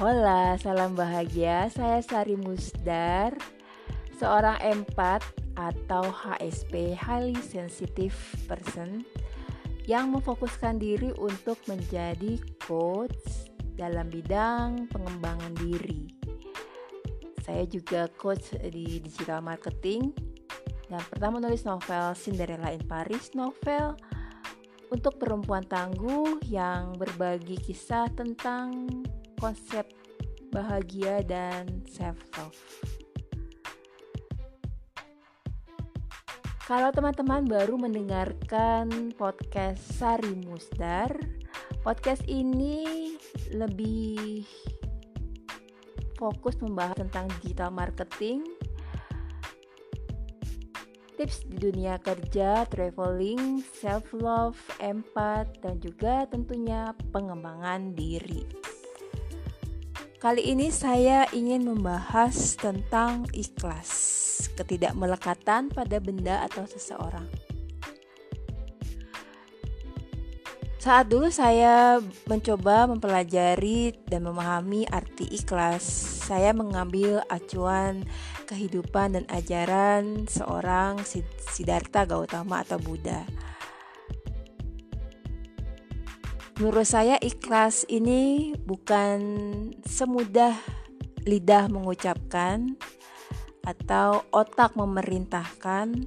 Hola, salam bahagia. Saya Sari Musdar, seorang empat atau HSP (Highly Sensitive Person) yang memfokuskan diri untuk menjadi coach dalam bidang pengembangan diri. Saya juga coach di digital marketing dan pertama menulis novel Cinderella in Paris, novel untuk perempuan tangguh yang berbagi kisah tentang konsep bahagia dan self love. Kalau teman-teman baru mendengarkan podcast Sari Musdar, podcast ini lebih fokus membahas tentang digital marketing, tips di dunia kerja, traveling, self love, empat, dan juga tentunya pengembangan diri. Kali ini saya ingin membahas tentang ikhlas, ketidakmelekatan pada benda atau seseorang. Saat dulu saya mencoba mempelajari dan memahami arti ikhlas, saya mengambil acuan kehidupan dan ajaran seorang Siddhartha Gautama atau Buddha. Menurut saya ikhlas ini bukan semudah lidah mengucapkan atau otak memerintahkan,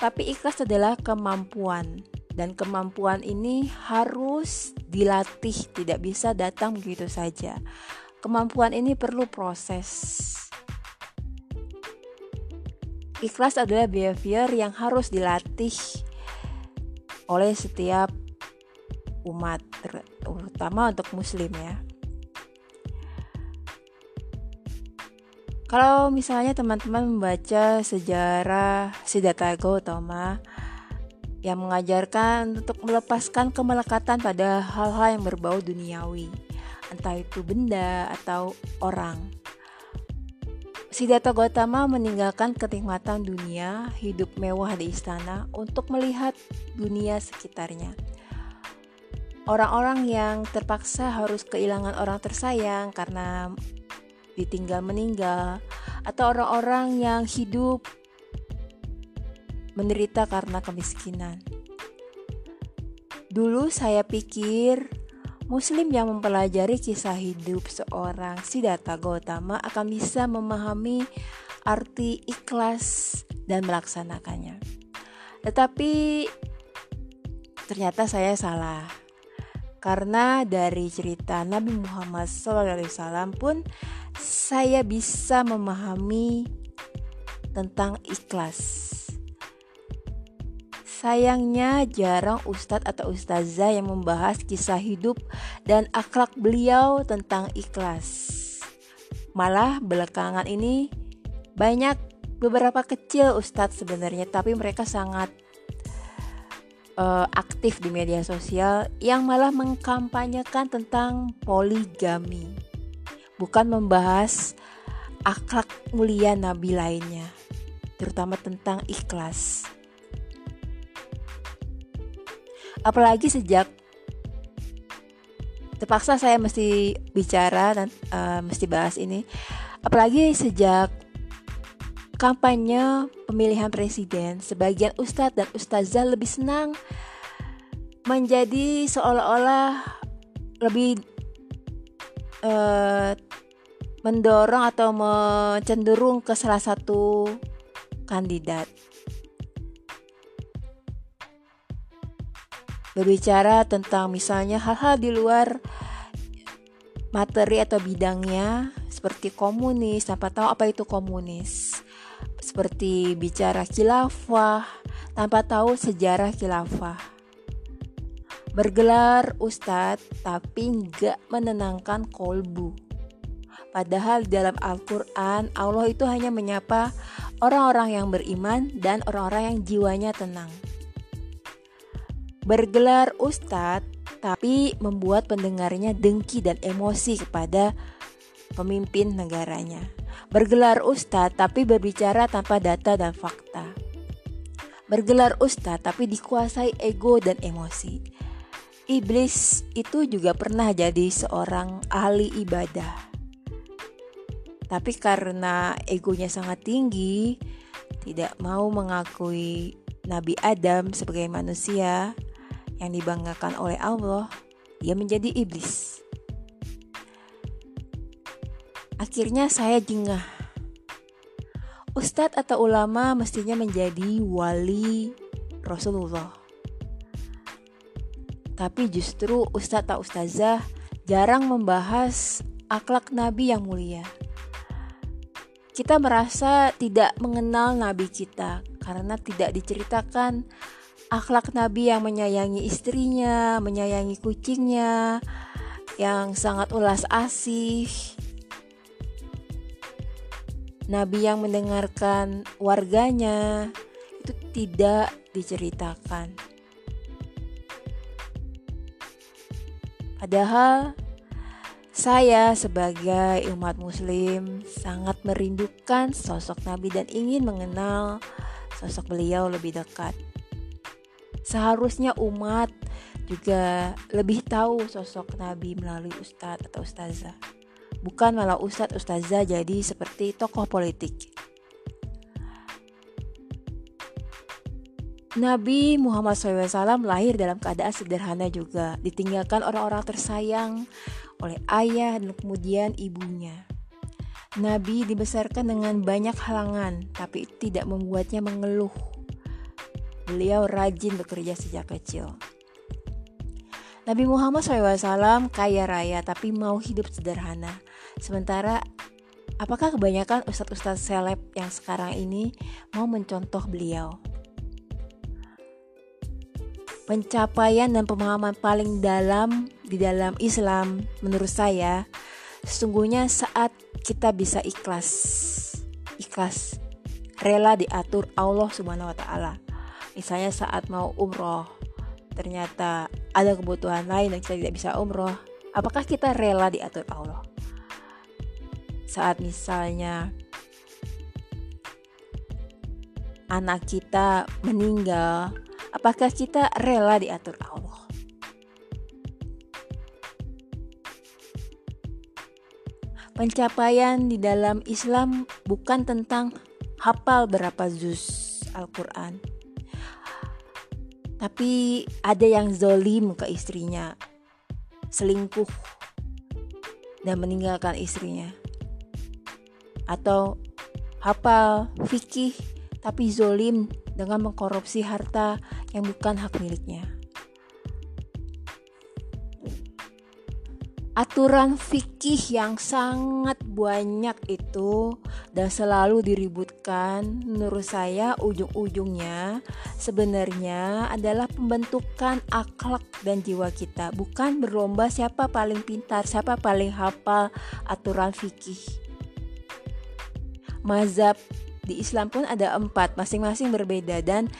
tapi ikhlas adalah kemampuan dan kemampuan ini harus dilatih, tidak bisa datang begitu saja. Kemampuan ini perlu proses. Ikhlas adalah behavior yang harus dilatih oleh setiap umat terutama untuk muslim ya kalau misalnya teman-teman membaca sejarah Siddhartha Gautama yang mengajarkan untuk melepaskan kemelekatan pada hal-hal yang berbau duniawi entah itu benda atau orang Siddhartha Gautama meninggalkan kenikmatan dunia, hidup mewah di istana untuk melihat dunia sekitarnya. Orang-orang yang terpaksa harus kehilangan orang tersayang karena ditinggal meninggal, atau orang-orang yang hidup menderita karena kemiskinan. Dulu saya pikir Muslim yang mempelajari kisah hidup seorang Siddhartha Gautama akan bisa memahami arti ikhlas dan melaksanakannya. Tetapi ternyata saya salah. Karena dari cerita Nabi Muhammad SAW pun saya bisa memahami tentang ikhlas. Sayangnya jarang ustadz atau ustazah yang membahas kisah hidup dan akhlak beliau tentang ikhlas. Malah belakangan ini banyak beberapa kecil ustadz sebenarnya tapi mereka sangat uh, aktif di media sosial yang malah mengkampanyekan tentang poligami, bukan membahas akhlak mulia nabi lainnya, terutama tentang ikhlas. Apalagi sejak terpaksa saya mesti bicara dan uh, mesti bahas ini, apalagi sejak kampanye pemilihan presiden, sebagian ustadz dan ustazah lebih senang menjadi seolah-olah lebih uh, mendorong atau mencenderung ke salah satu kandidat. Berbicara tentang misalnya hal-hal di luar materi atau bidangnya seperti komunis, tanpa tahu apa itu komunis seperti bicara khilafah tanpa tahu sejarah khilafah. Bergelar ustadz tapi nggak menenangkan kolbu. Padahal dalam Al-Quran Allah itu hanya menyapa orang-orang yang beriman dan orang-orang yang jiwanya tenang. Bergelar ustadz tapi membuat pendengarnya dengki dan emosi kepada pemimpin negaranya bergelar ustadz tapi berbicara tanpa data dan fakta. Bergelar ustadz tapi dikuasai ego dan emosi. Iblis itu juga pernah jadi seorang ahli ibadah. Tapi karena egonya sangat tinggi, tidak mau mengakui Nabi Adam sebagai manusia yang dibanggakan oleh Allah, dia menjadi iblis. Akhirnya saya jengah. Ustadz atau ulama mestinya menjadi wali Rasulullah. Tapi justru ustadz atau ustazah jarang membahas akhlak Nabi yang mulia. Kita merasa tidak mengenal Nabi kita karena tidak diceritakan akhlak Nabi yang menyayangi istrinya, menyayangi kucingnya, yang sangat ulas asih. Nabi yang mendengarkan warganya itu tidak diceritakan. Padahal saya sebagai umat muslim sangat merindukan sosok Nabi dan ingin mengenal sosok beliau lebih dekat. Seharusnya umat juga lebih tahu sosok Nabi melalui ustadz atau ustazah. Bukan malah ustadz ustazah jadi seperti tokoh politik. Nabi Muhammad SAW lahir dalam keadaan sederhana juga, ditinggalkan orang-orang tersayang, oleh ayah dan kemudian ibunya. Nabi dibesarkan dengan banyak halangan, tapi tidak membuatnya mengeluh. Beliau rajin bekerja sejak kecil. Nabi Muhammad SAW kaya raya tapi mau hidup sederhana. Sementara apakah kebanyakan ustadz-ustadz seleb yang sekarang ini mau mencontoh beliau? Pencapaian dan pemahaman paling dalam di dalam Islam menurut saya sesungguhnya saat kita bisa ikhlas ikhlas rela diatur Allah Subhanahu wa taala. Misalnya saat mau umroh ternyata ada kebutuhan lain dan kita tidak bisa umroh, apakah kita rela diatur Allah? Saat misalnya anak kita meninggal Apakah kita rela diatur Allah? Pencapaian di dalam Islam bukan tentang hafal berapa juz Al-Quran. Tapi ada yang zolim ke istrinya, selingkuh, dan meninggalkan istrinya. Atau hafal fikih tapi zolim dengan mengkorupsi harta yang bukan hak miliknya. Aturan fikih yang sangat banyak itu dan selalu diributkan menurut saya ujung-ujungnya sebenarnya adalah pembentukan akhlak dan jiwa kita bukan berlomba siapa paling pintar, siapa paling hafal aturan fikih. Mazhab di Islam pun ada empat, masing-masing berbeda dan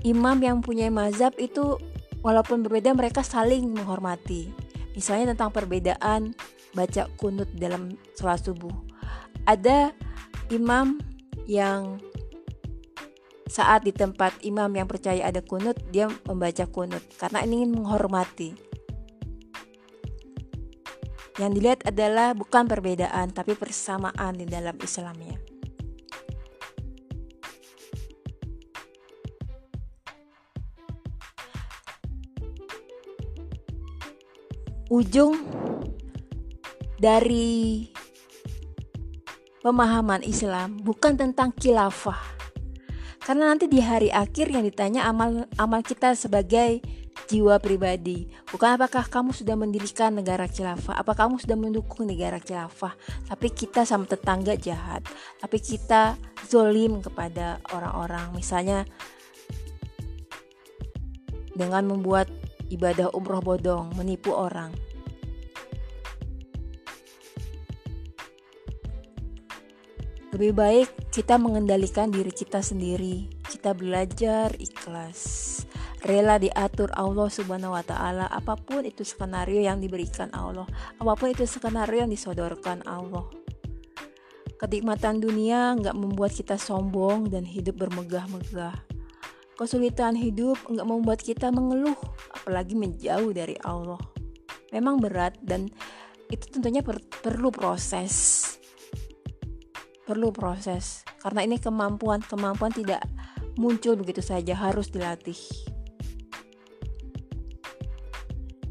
imam yang punya mazhab itu walaupun berbeda mereka saling menghormati. Misalnya tentang perbedaan baca kunut dalam sholat subuh. Ada imam yang saat di tempat imam yang percaya ada kunut, dia membaca kunut karena ingin menghormati. Yang dilihat adalah bukan perbedaan tapi persamaan di dalam Islamnya. Ujung dari pemahaman Islam bukan tentang khilafah. Karena nanti di hari akhir yang ditanya amal amal kita sebagai jiwa pribadi. Bukan apakah kamu sudah mendirikan negara khilafah, apa kamu sudah mendukung negara khilafah. Tapi kita sama tetangga jahat, tapi kita zolim kepada orang-orang. Misalnya dengan membuat ibadah umroh bodong, menipu orang. Lebih baik kita mengendalikan diri kita sendiri. Kita belajar ikhlas. Rela diatur Allah Subhanahu wa taala apa pun itu skenario yang diberikan Allah, apa pun itu skenario yang disodorkan Allah. Kenikmatan dunia nggak membuat kita sombong dan hidup bermegah-megah. Kesulitan hidup nggak membuat kita mengeluh, apalagi menjauh dari Allah. Memang berat dan itu tentunya per perlu proses. perlu proses karena ini kemampuan kemampuan tidak muncul begitu saja harus dilatih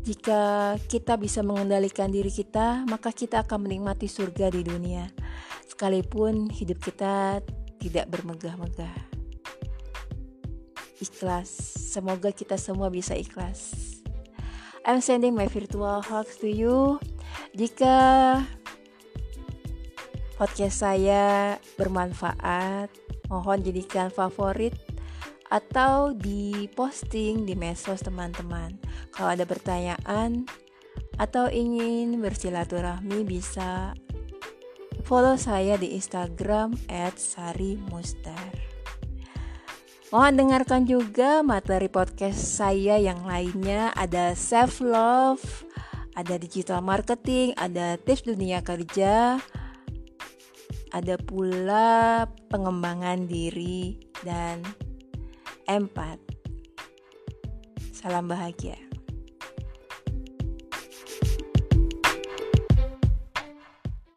jika kita bisa mengendalikan diri kita maka kita akan menikmati surga di dunia sekalipun hidup kita tidak bermegah-megah ikhlas semoga kita semua bisa ikhlas I'm sending my virtual hugs to you jika podcast saya bermanfaat, mohon jadikan favorit atau di posting di medsos teman-teman. Kalau ada pertanyaan atau ingin bersilaturahmi bisa follow saya di Instagram @sarimustar. Mohon dengarkan juga materi podcast saya yang lainnya ada self love, ada digital marketing, ada tips dunia kerja, ada pula pengembangan diri dan empat. Salam bahagia.